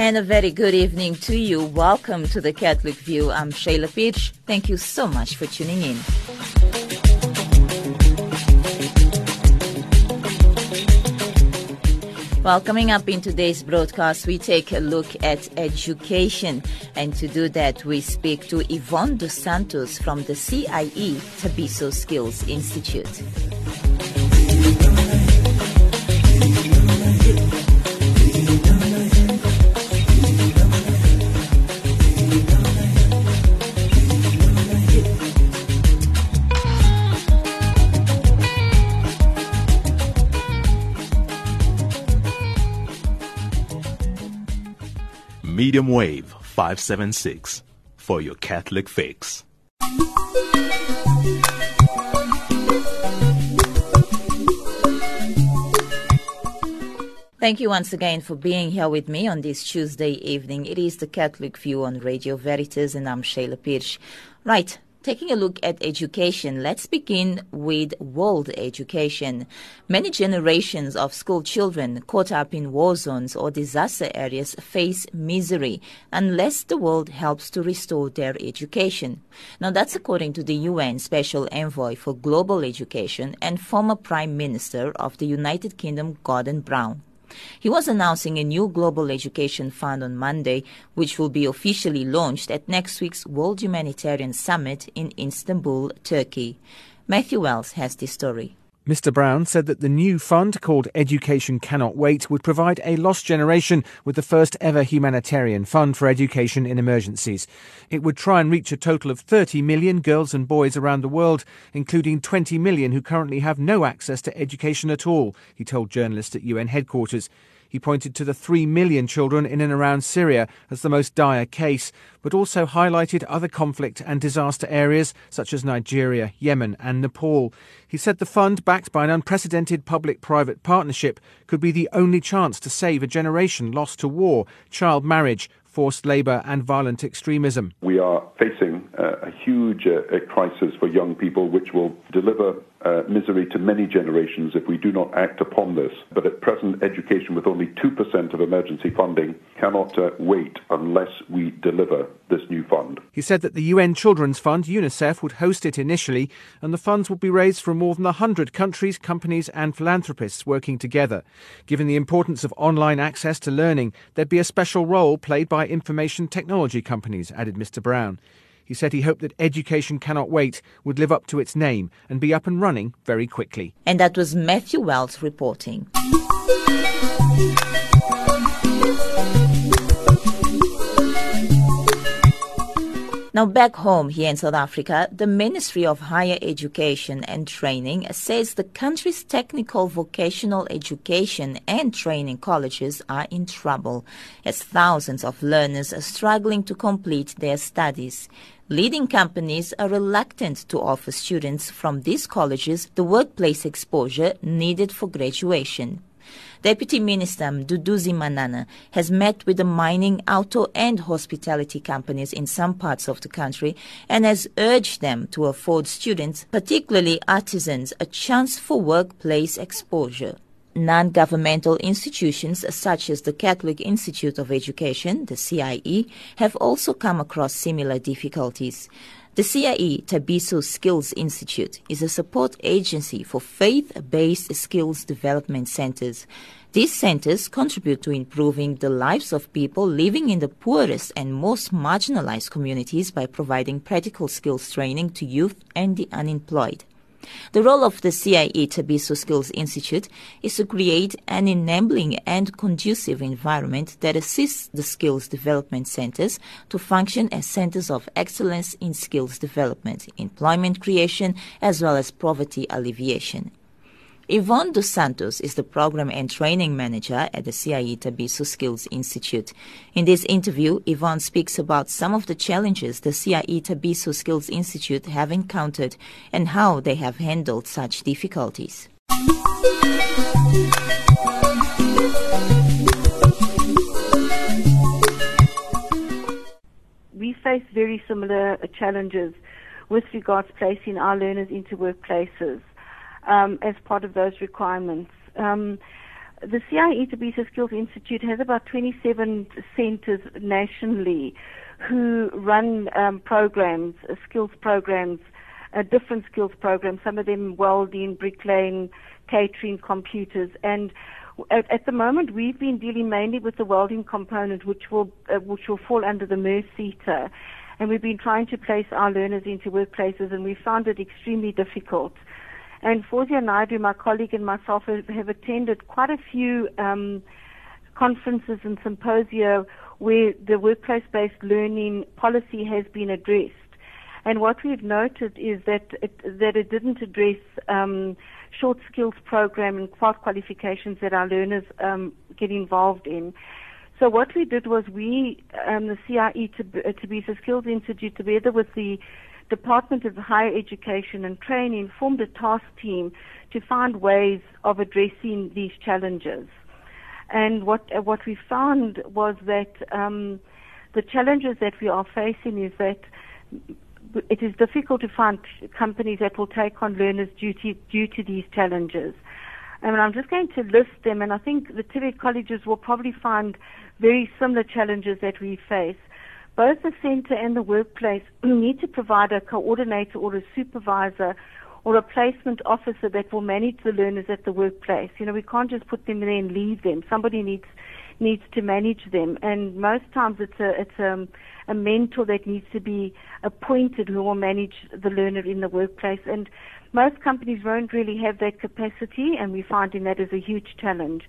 And a very good evening to you. Welcome to the Catholic View. I'm Shayla Peach. Thank you so much for tuning in. Well, coming up in today's broadcast, we take a look at education. And to do that, we speak to Yvonne Dos Santos from the CIE Thabiso Skills Institute. Medium Wave 576 for your Catholic fix. Thank you once again for being here with me on this Tuesday evening. It is the Catholic View on Radio Veritas, and I'm Shayla Pires. Right, Taking a look at education, let's begin with world education. Many generations of school children caught up in war zones or disaster areas face misery unless the world helps to restore their education. Now, that's according to the UN Special Envoy for Global Education and former Prime Minister of the United Kingdom, Gordon Brown. He was announcing a new global education fund on Monday, which will be officially launched at next week's World Humanitarian Summit in Istanbul, Turkey. Matthew Wells has the story. Mr. Brown said that the new fund, called Education Cannot Wait, would provide a lost generation with the first ever humanitarian fund for education in emergencies. It would try and reach a total of 30 million girls and boys around the world, including 20 million who currently have no access to education at all, he told journalists at UN headquarters. He pointed to the 3 million children in and around Syria as the most dire case, but also highlighted other conflict and disaster areas such as Nigeria, Yemen, and Nepal. He said the fund, backed by an unprecedented public private partnership, could be the only chance to save a generation lost to war, child marriage, forced labour, and violent extremism. We are facing uh, a huge uh, crisis for young people, which will deliver uh, misery to many generations if we do not act upon this. But at present, education with only 2% of emergency funding cannot uh, wait unless we deliver this new fund. He said that the UN Children's Fund, UNICEF, would host it initially, and the funds would be raised from more than 100 countries, companies, and philanthropists working together. Given the importance of online access to learning, there'd be a special role played by information technology companies, added Mr. Brown. He said he hoped that Education Cannot Wait would live up to its name and be up and running very quickly. And that was Matthew Wells reporting. Now, back home here in South Africa, the Ministry of Higher Education and Training says the country's technical vocational education and training colleges are in trouble as thousands of learners are struggling to complete their studies. Leading companies are reluctant to offer students from these colleges the workplace exposure needed for graduation. Deputy Minister Mduduzi Manana has met with the mining, auto and hospitality companies in some parts of the country and has urged them to afford students, particularly artisans, a chance for workplace exposure. Non governmental institutions such as the Catholic Institute of Education, the CIE, have also come across similar difficulties. The CIE Thabiso Skills Institute is a support agency for faith based skills development centers. These centers contribute to improving the lives of people living in the poorest and most marginalized communities by providing practical skills training to youth and the unemployed. The role of the CIE Thabiso Skills Institute is to create an enabling and conducive environment that assists the skills development centers to function as centers of excellence in skills development, employment creation, as well as poverty alleviation. Yvonne Dos Santos is the Program and Training Manager at the CIE Thabiso Skills Institute. In this interview, Yvonne speaks about some of the challenges the CIE Thabiso Skills Institute have encountered and how they have handled such difficulties. We face very similar challenges with regards to placing our learners into workplaces um, as part of those requirements. Um, the CIE to Thabiso Skills Institute has about 27 centers nationally who run um, programs, uh, skills programs, uh, different skills programs, some of them welding, bricklaying, catering, computers, and at, at, the moment we've been dealing mainly with the welding component, which will uh, which will fall under the merSETA, and we've been trying to place our learners into workplaces, and we found it extremely difficult. And Fawzia Naidu, my colleague, and myself have, attended quite a few um, conferences and symposia where the workplace-based learning policy has been addressed. And what we've noted is that it, that it didn't address um, short skills program and qualifications that our learners um, get involved in. So what we did was we, um, the CIE Thabiso Skills Institute, together with the Department of Higher Education and Training, formed a task team to find ways of addressing these challenges. And what uh, what we found was that um, the challenges that we are facing is that it is difficult to find companies that will take on learners due to, due to these challenges. And I'm just going to list them, and I think the TVET colleges will probably find very similar challenges that we face. Both the centre and the workplace need to provide a coordinator or a supervisor or a placement officer that will manage the learners at the workplace. You know, we can't just put them there and leave them. Somebody needs needs to manage them, and most times it's a it's a, a mentor that needs to be appointed who will manage the learner in the workplace. And most companies won't really have that capacity, and we're finding that is a huge challenge.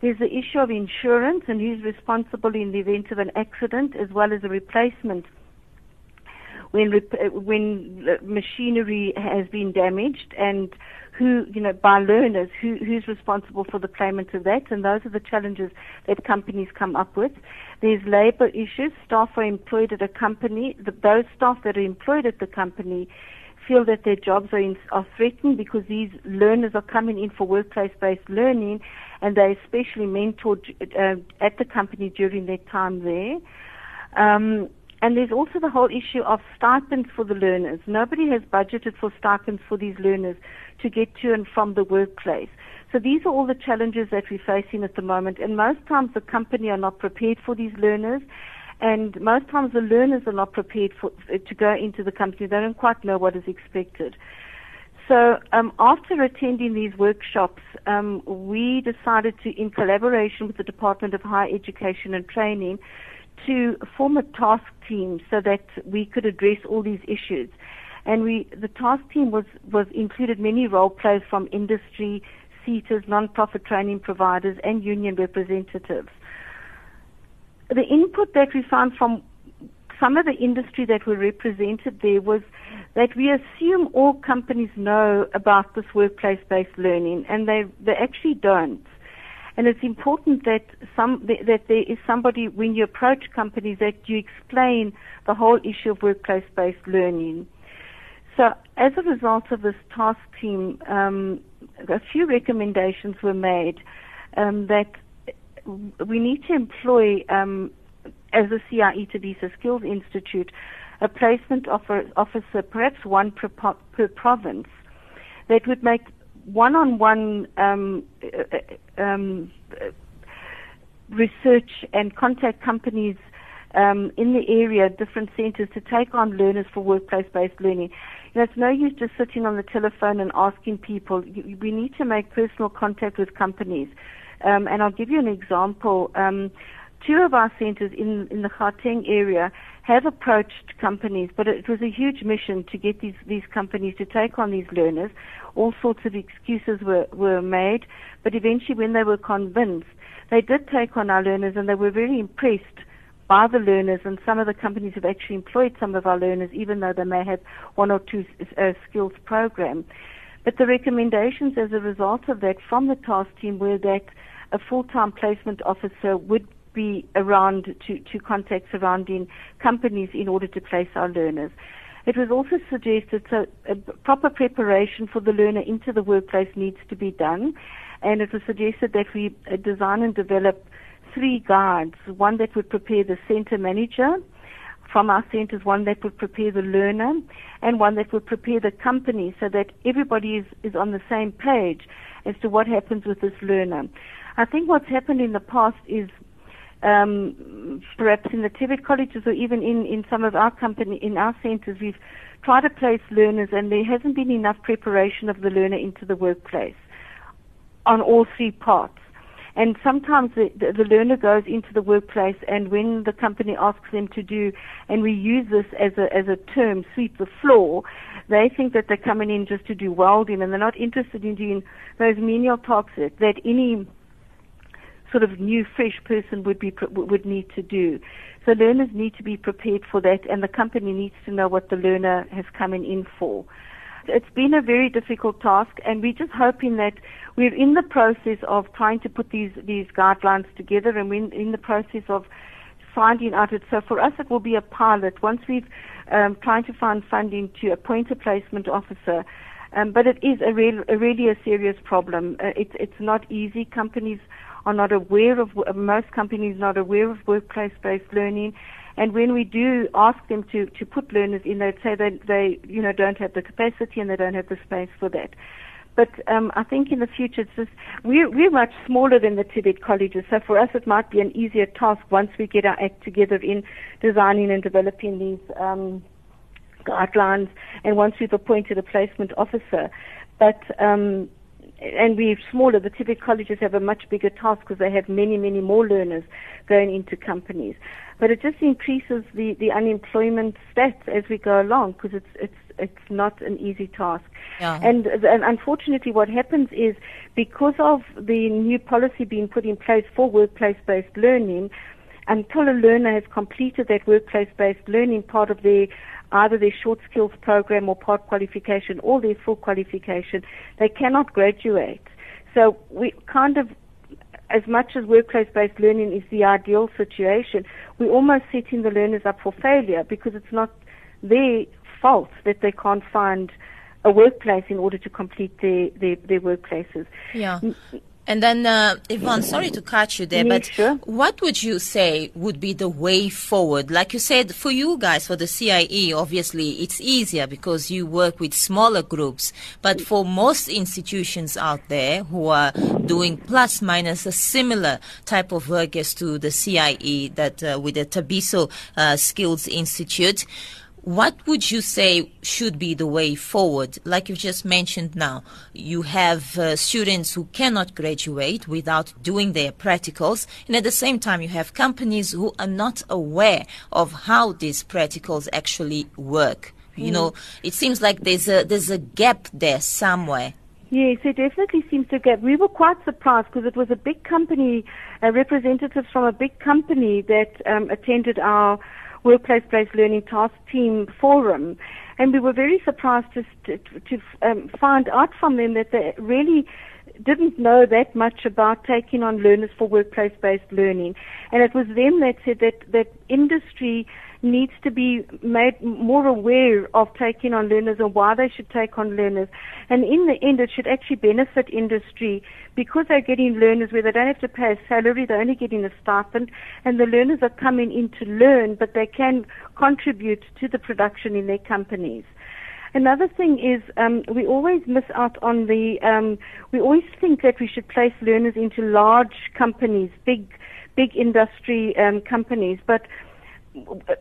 There's the issue of insurance and who's responsible in the event of an accident, as well as a replacement when when machinery has been damaged and who, you know, by learners, who, who's responsible for the payment of that, and those are the challenges that companies come up with. There's labor issues. Staff are employed at a company. The, those staff that are employed at the company feel that their jobs are, in, are threatened because these learners are coming in for workplace-based learning, and they're especially mentored uh, at the company during their time there. Um, and there's also the whole issue of stipends for the learners. Nobody has budgeted for stipends for these learners to get to and from the workplace. So these are all the challenges that we're facing at the moment. And most times the company are not prepared for these learners. And most times the learners are not prepared for, to go into the company. They don't quite know what is expected. So um, after attending these workshops, um, we decided to, in collaboration with the Department of Higher Education and Training, to form a task team so that we could address all these issues. And we, the task team was, was included many role players from industry, SETAs, non-profit training providers, and union representatives. The input that we found from some of the industry that were represented there was that we assume all companies know about this workplace-based learning, and they, they actually don't. And it's important that some that there is somebody when you approach companies that you explain the whole issue of workplace-based learning. So, as a result of this task team, um, a few recommendations were made um, that we need to employ, um, as a CIE Thabiso Skills Institute, a placement officer, perhaps one per, per province, that would make one-on-one um, uh, um, research and contact companies um, in the area, different centres, to take on learners for workplace-based learning. You know, it's no use just sitting on the telephone and asking people. We need to make personal contact with companies. Um, and I'll give you an example. Um, two of our centres in, in the Gauteng area have approached companies, but it was a huge mission to get these, these companies to take on these learners. All sorts of excuses were, were made, but eventually when they were convinced, they did take on our learners and they were very impressed by the learners and some of the companies have actually employed some of our learners even though they may have one or two uh, skills program. But the recommendations as a result of that from the task team were that a full-time placement officer would be around to, to contact surrounding companies in order to place our learners. It was also suggested that a proper preparation for the learner into the workplace needs to be done, and it was suggested that we uh, design and develop three guides, one that would prepare the center manager from our centers, one that would prepare the learner, and one that would prepare the company so that everybody is, is on the same page as to what happens with this learner. I think what's happened in the past is um, perhaps in the TVET colleges or even in, in some of our company, in our centers, we've tried to place learners and there hasn't been enough preparation of the learner into the workplace on all three parts. And sometimes the, the, the, learner goes into the workplace, and when the company asks them to do, and we use this as a as a term, sweep the floor, they think that they're coming in just to do welding, and they're not interested in doing those menial tasks that, that any sort of new, fresh person would be would need to do. So learners need to be prepared for that, and the company needs to know what the learner has come in for. It's been a very difficult task, and we're just hoping that we're in the process of trying to put these these guidelines together, and we're in the process of finding out it. So for us, it will be a pilot. Once we've um, trying to find funding to appoint a placement officer, um, but it is a, real, a really a serious problem. Uh, it's it's not easy. Companies are not aware of, most companies not aware of workplace-based learning. And when we do ask them to, to put learners in, they'd say they, they, you know, don't have the capacity and they don't have the space for that. But um, I think in the future, it's just we're, we're much smaller than the TVET colleges. So for us, it might be an easier task once we get our act together in designing and developing these um, guidelines, and once we've appointed a placement officer. But um, and we're smaller. The TVET colleges have a much bigger task because they have many, many more learners going into companies. But it just increases the, the unemployment stats as we go along because it's it's it's not an easy task. Yeah. And, and unfortunately, what happens is because of the new policy being put in place for workplace-based learning, until a learner has completed that workplace-based learning part of their either their short skills program or part qualification or their full qualification, they cannot graduate. So we kind of, as much as workplace-based learning is the ideal situation, we're almost setting the learners up for failure because it's not their fault that they can't find a workplace in order to complete their, their, their workplaces. Yeah. And then, uh, Yvonne, sorry to cut you there, but sure. what would you say would be the way forward? Like you said, for you guys, for the CIE, obviously it's easier because you work with smaller groups. But for most institutions out there who are doing plus minus a similar type of work as to the CIE that uh, with the Thabiso uh, Skills Institute, what would you say should be the way forward? Like you just mentioned now, you have uh, students who cannot graduate without doing their practicals, and at the same time, you have companies who are not aware of how these practicals actually work. Mm. You know, it seems like there's a there's a gap there somewhere. Yes, it definitely seems to gap. We were quite surprised because it was a big company, uh, representatives from a big company that um, attended our workplace-based learning task team forum, and we were very surprised to, to, to um, find out from them that they really didn't know that much about taking on learners for workplace-based learning. And it was them that said that, that industry needs to be made more aware of taking on learners and why they should take on learners. And in the end, it should actually benefit industry because they're getting learners where they don't have to pay a salary, they're only getting a stipend, and the learners are coming in to learn, but they can contribute to the production in their companies. Another thing is um, we always miss out on the. Um, we always think that we should place learners into large companies, big, big industry um, companies, but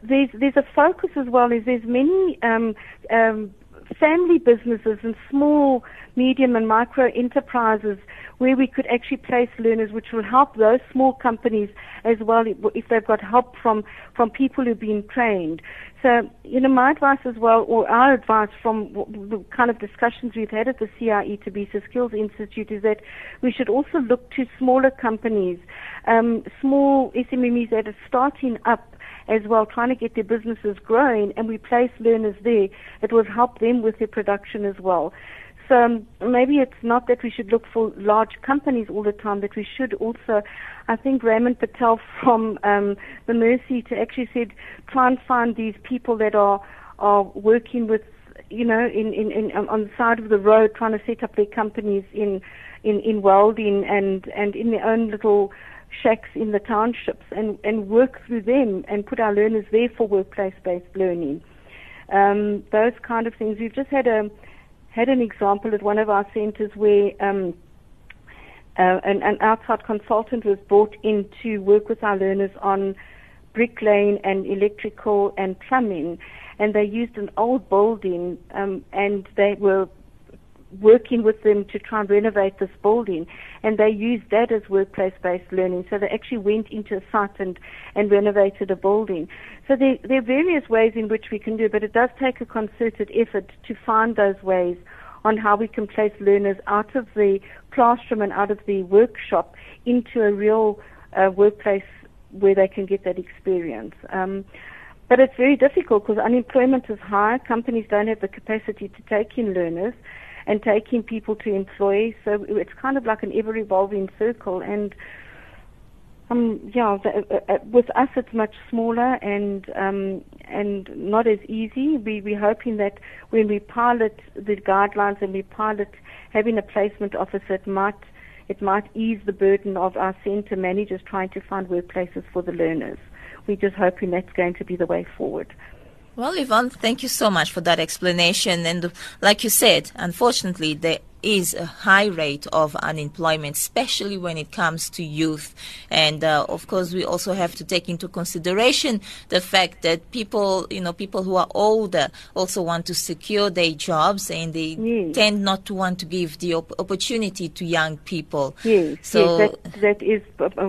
there's there's a focus as well. Is there's many um, um, family businesses and small, medium, and micro enterprises where we could actually place learners, which will help those small companies as well if they've got help from from people who've been trained. So, you know, my advice as well, or our advice from the kind of discussions we've had at the CIE Thabiso Skills Institute is that we should also look to smaller companies, um, small SMEs that are starting up as well, trying to get their businesses growing, and we place learners there. It will help them with their production as well. So um, maybe it's not that we should look for large companies all the time, that we should also, I think Raymond Patel from um, the merSETA actually said, try and find these people that are are working with, you know, in, in, in on the side of the road, trying to set up their companies in in, in welding and and in their own little shacks in the townships and, and work through them and put our learners there for workplace-based learning. Um, those kind of things. We've just had a had an example at one of our centres where um, Uh, an, an outside consultant was brought in to work with our learners on bricklaying and electrical and plumbing. And they used an old building um, and they were working with them to try and renovate this building. And they used that as workplace based learning. So they actually went into a site and, and renovated a building. So there, there are various ways in which we can do but it does take a concerted effort to find those ways on how we can place learners out of the classroom and out of the workshop into a real uh, workplace where they can get that experience. Um, but it's very difficult because unemployment is high. Companies don't have the capacity to take in learners and taking people to employ. So it's kind of like an ever evolving circle. And um, yeah, the, uh, uh, with us it's much smaller and um, and not as easy. We we're hoping that when we pilot the guidelines and we pilot having a placement officer, it might it might ease the burden of our centre managers trying to find workplaces for the learners. We're just hoping that's going to be the way forward. Well, Yvonne, thank you so much for that explanation. And like you said, unfortunately, there is a high rate of unemployment, especially when it comes to youth. And uh, of course, we also have to take into consideration the fact that people, you know, people who are older also want to secure their jobs and they yes. tend not to want to give the op- opportunity to young people. Yes, so yes, that, that is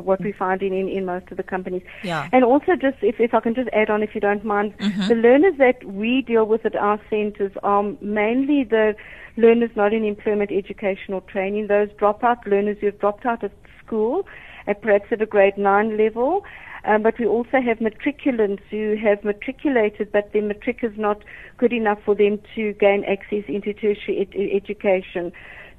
what we find in, in, in, most of the companies. Yeah. And also, just if, if I can just add on, if you don't mind, mm-hmm. the learners that we deal with at our centers are mainly the learners not in employment, education or training, those dropout learners who have dropped out of school at perhaps at a grade 9 level. Um, but we also have matriculants who have matriculated, but their matric is not good enough for them to gain access into tertiary ed- education.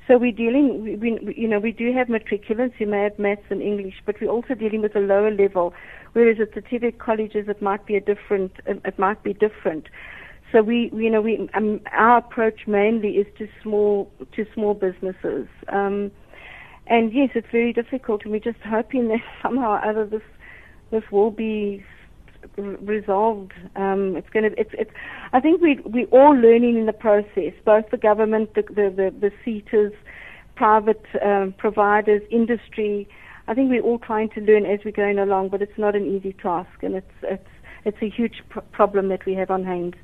So we're dealing, we, we, you know, we do have matriculants who may have maths and English, but we're also dealing with a lower level. Whereas at the TVET colleges, it might be a different, it might be different. So we, you know, we um, our approach mainly is to small to small businesses. Um, and yes, it's very difficult, and we're just hoping that somehow or other this this will be resolved. Um, it's going to. It's. It's. I think we we all learning in the process. Both the government, the the the, the SETAs, private um, providers, industry. I think we're all trying to learn as we're going along, but it's not an easy task, and it's it's it's a huge pr- problem that we have on hands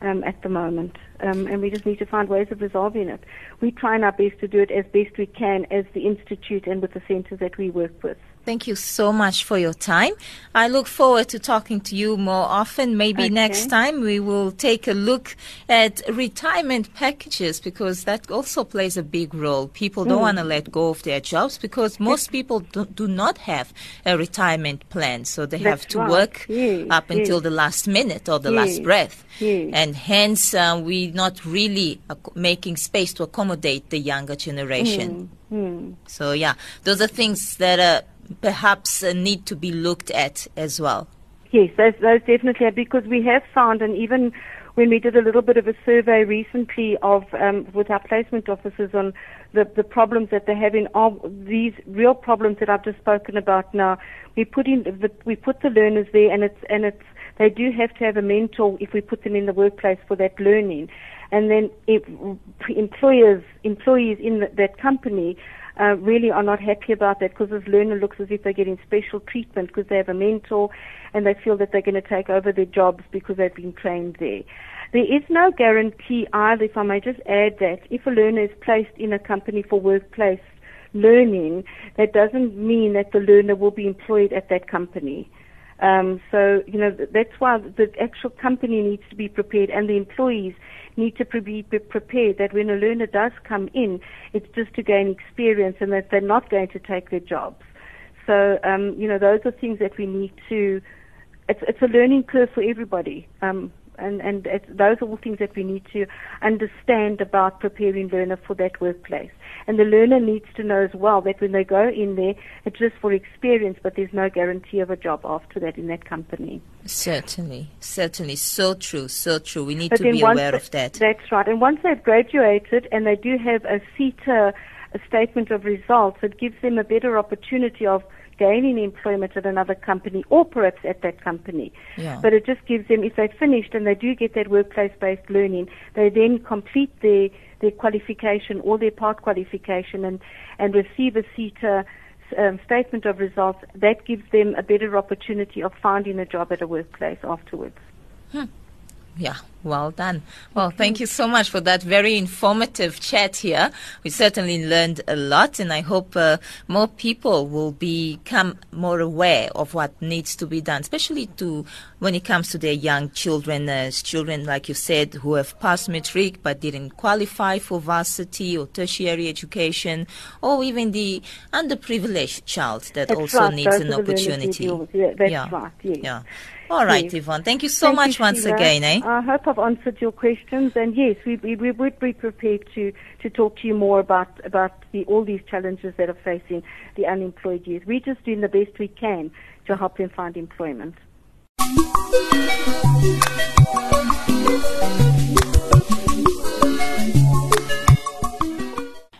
um, at the moment, um, and we just need to find ways of resolving it. We're trying our best to do it as best we can as the institute and with the centres that we work with. Thank you so much for your time. I look forward to talking to you more often. Maybe okay. next time we will take a look at retirement packages because that also plays a big role. People don't mm. want to let go of their jobs because most people do, do, not have a retirement plan. So they That's have to right. work yes, up yes. until the last minute or the yes, last breath. And hence, uh, we're not really making space to accommodate the younger generation. Mm. Mm. So, yeah, those are things that uh, perhaps uh, need to be looked at as well. Yes, those, definitely because we have found, and even when we did a little bit of a survey recently of um, with our placement officers on the, the problems that they're having, are these real problems that I've just spoken about now. We put in the, we put the learners there, and it's and it's they do have to have a mentor if we put them in the workplace for that learning, and then employers employees in the, that company uh, really are not happy about that because this learner looks as if they're getting special treatment because they have a mentor and they feel that they're going to take over their jobs because they've been trained there. There is no guarantee either, if I may just add that, if a learner is placed in a company for workplace learning, that doesn't mean that the learner will be employed at that company. Um, so, you know, that's why the actual company needs to be prepared and the employees need to be prepared that when a learner does come in, it's just to gain experience and that they're not going to take their jobs. So, um, you know, those are things that we need to, it's, it's a learning curve for everybody. Um, and, and those are all things that we need to understand about preparing learner for that workplace. And the learner needs to know as well that when they go in there, it's just for experience, but there's no guarantee of a job after that in that company. Certainly, certainly. So true, so true. We need but to be aware of that. That's right. And once they've graduated and they do have a SETA a statement of results, it gives them a better opportunity of gaining employment at another company or perhaps at that company. Yeah. But it just gives them, if they're finished and they do get that workplace-based learning, they then complete their, their qualification or their part qualification and, and receive a SETA um, statement of results. That gives them a better opportunity of finding a job at a workplace afterwards. Yeah, well done. Well, thank you so much for that very informative chat here. We certainly learned a lot, and I hope uh, more people will become more aware of what needs to be done, especially to when it comes to their young children, uh, children like you said who have passed matric but didn't qualify for varsity or tertiary education, or even the underprivileged child that That's also right, needs an are the learning opportunity. Yeah, that's yeah. right, yes. Yeah. All right, Yes. Yvonne. Thank you so Thank much you, once Sheila. again, eh? I hope I've answered your questions, and yes, we, we, we would be prepared to, to talk to you more about, about the, all these challenges that are facing the unemployed youth. We're just doing the best we can to help them find employment.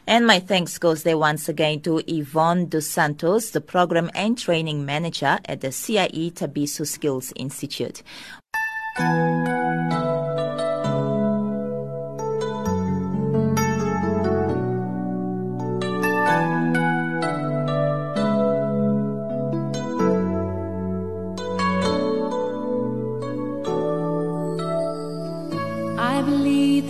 And my thanks goes there once again to Yvonne Dos Santos, the Program and Training Manager at the CIE Thabiso Skills Institute.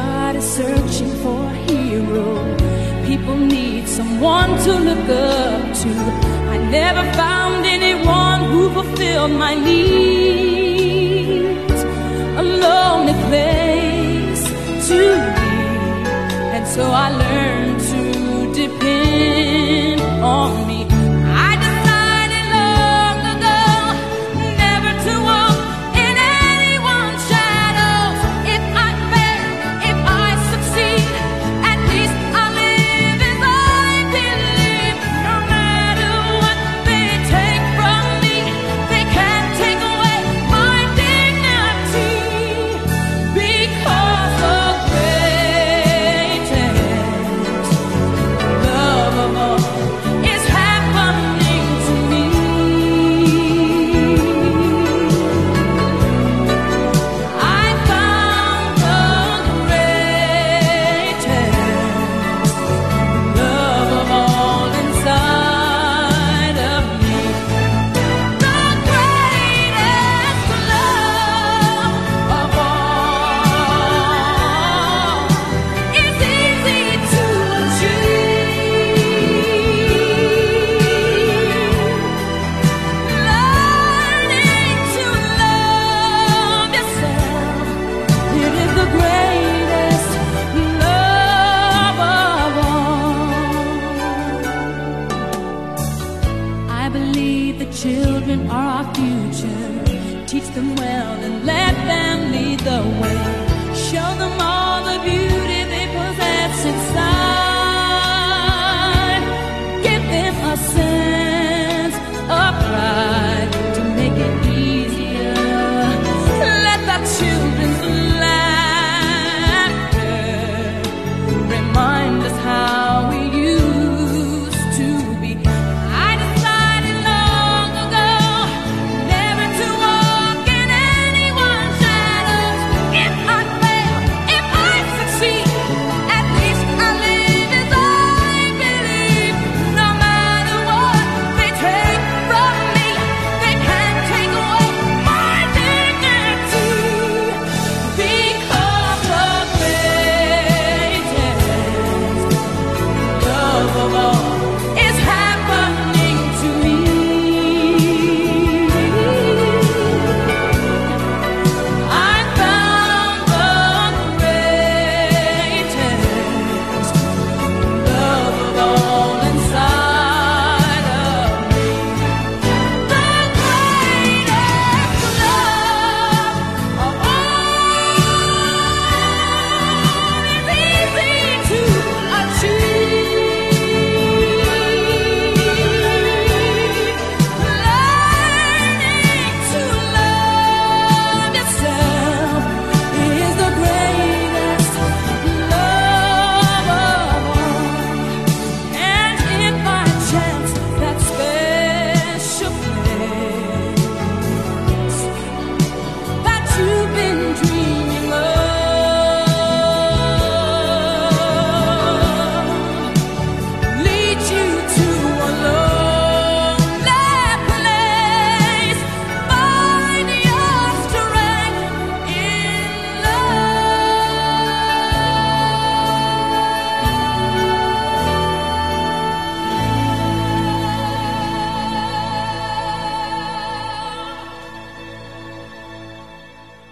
Everybody's searching for a hero. People need someone to look up to. I never found anyone who fulfilled my needs. A lonely place to be. And so I learned to depend on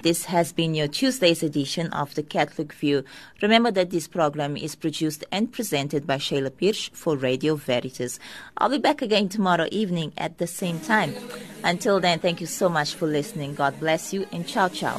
This has been your Tuesday's edition of the Catholic View. Remember that this program is produced and presented by Shayla Pires for Radio Veritas. I'll be back again tomorrow evening at the same time. Until then, thank you so much for listening. God bless you and ciao ciao.